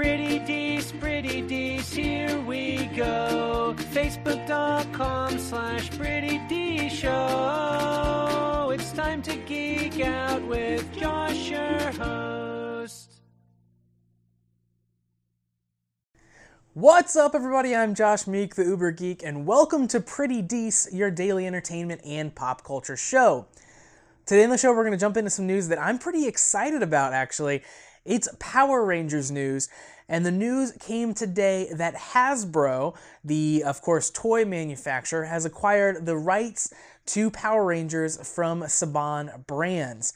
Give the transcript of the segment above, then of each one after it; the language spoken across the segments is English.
Pretty Dece, Pretty Dece, here we go. Facebook.com slash Pretty D Show. It's time to geek out with Josh, your host. What's up, everybody? I'm Josh Meek, the Uber Geek, and welcome to Pretty Dece, your daily entertainment and pop culture show. Today on the show, we're going to jump into some news that I'm pretty excited about, actually. It's Power Rangers news, and the news came today that Hasbro, the, of course, toy manufacturer, has acquired the rights to Power Rangers from Saban Brands.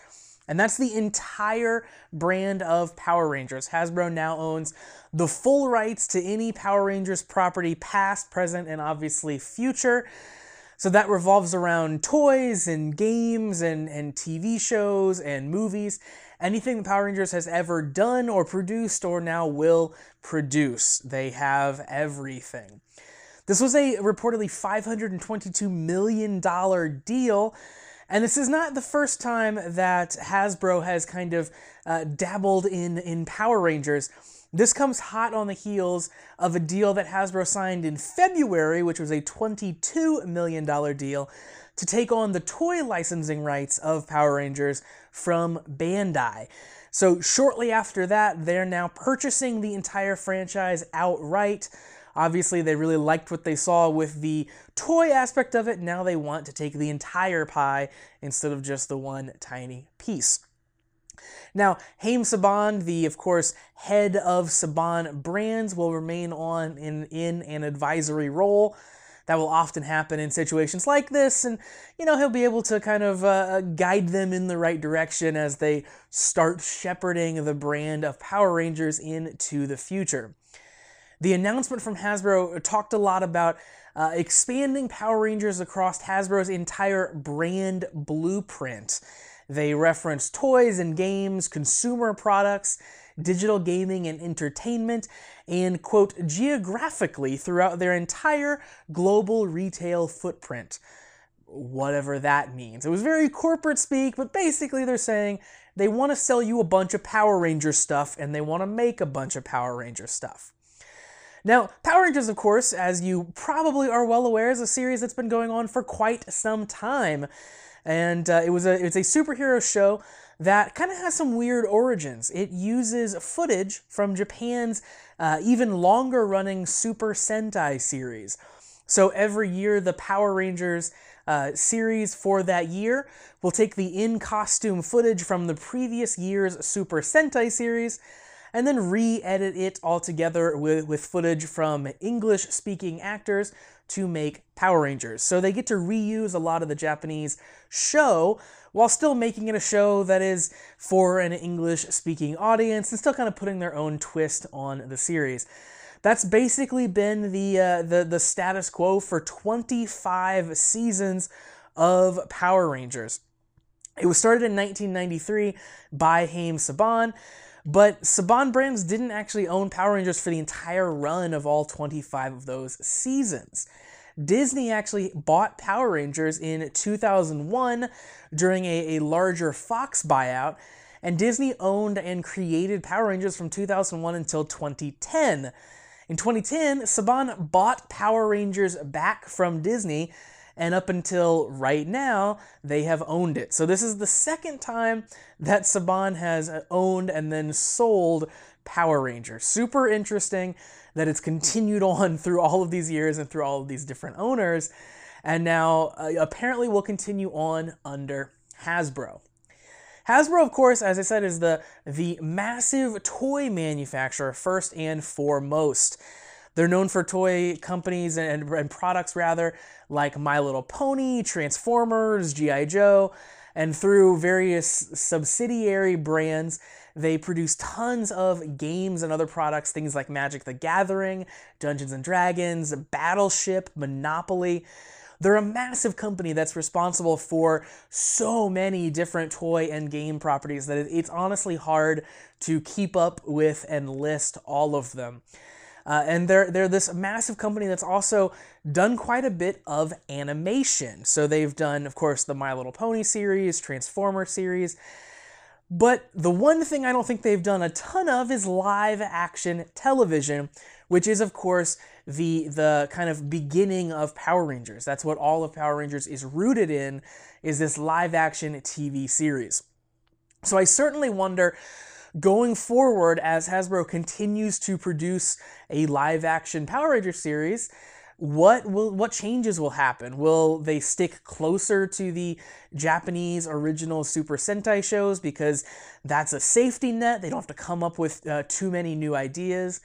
And that's the entire brand of Power Rangers. Hasbro now owns the full rights to any Power Rangers property, past, present, and obviously future. So that revolves around toys and games and, and TV shows and movies. Anything the Power Rangers has ever done or produced or now will produce. They have everything. This was a reportedly $522 million deal. And this is not the first time that Hasbro has kind of uh, dabbled in, in Power Rangers. This comes hot on the heels of a deal that Hasbro signed in February, which was a $22 million deal to take on the toy licensing rights of Power Rangers from Bandai. So, shortly after that, they're now purchasing the entire franchise outright. Obviously, they really liked what they saw with the toy aspect of it. Now they want to take the entire pie instead of just the one tiny piece. Now, Haim Saban, the of course head of Saban Brands, will remain on in, in an advisory role. That will often happen in situations like this, and you know he'll be able to kind of uh, guide them in the right direction as they start shepherding the brand of Power Rangers into the future. The announcement from Hasbro talked a lot about uh, expanding Power Rangers across Hasbro's entire brand blueprint. They reference toys and games, consumer products, digital gaming and entertainment, and quote, geographically throughout their entire global retail footprint. Whatever that means. It was very corporate speak, but basically they're saying they want to sell you a bunch of Power Ranger stuff and they want to make a bunch of Power Ranger stuff. Now, Power Rangers, of course, as you probably are well aware, is a series that's been going on for quite some time. And uh, it was a it's a superhero show that kind of has some weird origins. It uses footage from Japan's uh, even longer running Super Sentai series. So every year, the Power Rangers uh, series for that year will take the in costume footage from the previous year's Super Sentai series and then re edit it all together with, with footage from English speaking actors to make Power Rangers. So they get to reuse a lot of the Japanese show while still making it a show that is for an English speaking audience and still kind of putting their own twist on the series. That's basically been the, uh, the, the status quo for 25 seasons of Power Rangers. It was started in 1993 by Haim Saban. But Saban Brands didn't actually own Power Rangers for the entire run of all 25 of those seasons. Disney actually bought Power Rangers in 2001 during a, a larger Fox buyout, and Disney owned and created Power Rangers from 2001 until 2010. In 2010, Saban bought Power Rangers back from Disney and up until right now, they have owned it. So this is the second time that Saban has owned and then sold Power Rangers. Super interesting that it's continued on through all of these years and through all of these different owners, and now uh, apparently will continue on under Hasbro. Hasbro, of course, as I said, is the, the massive toy manufacturer first and foremost. They're known for toy companies and, and products, rather, like My Little Pony, Transformers, G.I. Joe, and through various subsidiary brands, they produce tons of games and other products, things like Magic the Gathering, Dungeons and Dragons, Battleship, Monopoly. They're a massive company that's responsible for so many different toy and game properties that it's honestly hard to keep up with and list all of them. Uh, and they're they're this massive company that's also done quite a bit of animation. So they've done, of course, the My Little Pony series, Transformer series. But the one thing I don't think they've done a ton of is live action television, which is, of course, the the kind of beginning of Power Rangers. That's what all of Power Rangers is rooted in, is this live action TV series. So I certainly wonder going forward as Hasbro continues to produce a live action Power Ranger series, what will what changes will happen? Will they stick closer to the Japanese original Super Sentai shows because that's a safety net? They don't have to come up with uh, too many new ideas.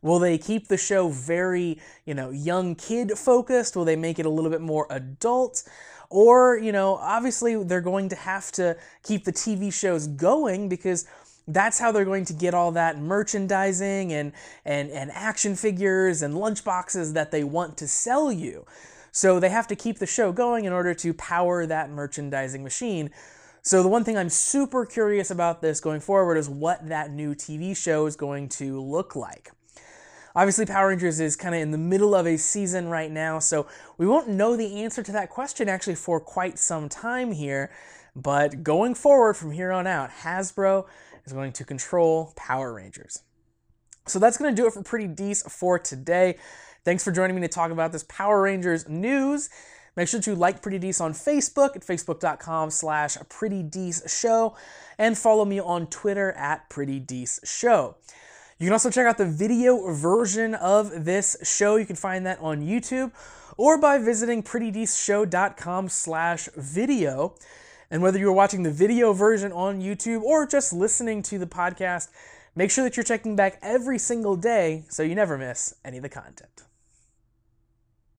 Will they keep the show very, you know, young kid focused? Will they make it a little bit more adult? Or, you know, obviously they're going to have to keep the TV shows going because that's how they're going to get all that merchandising and, and, and action figures and lunchboxes that they want to sell you. So they have to keep the show going in order to power that merchandising machine. So the one thing I'm super curious about this going forward is what that new TV show is going to look like. Obviously, Power Rangers is kind of in the middle of a season right now, so we won't know the answer to that question actually for quite some time here. But going forward from here on out, Hasbro is going to control Power Rangers. So that's going to do it for Pretty Dece for today. Thanks for joining me to talk about this Power Rangers news. Make sure to like Pretty Dece on Facebook at facebook.com slash Pretty Dece Show and follow me on Twitter at Pretty Dece Show. You can also check out the video version of this show. You can find that on YouTube or by visiting prettydeceshow.com slash video. And whether you're watching the video version on YouTube or just listening to the podcast, make sure that you're checking back every single day so you never miss any of the content.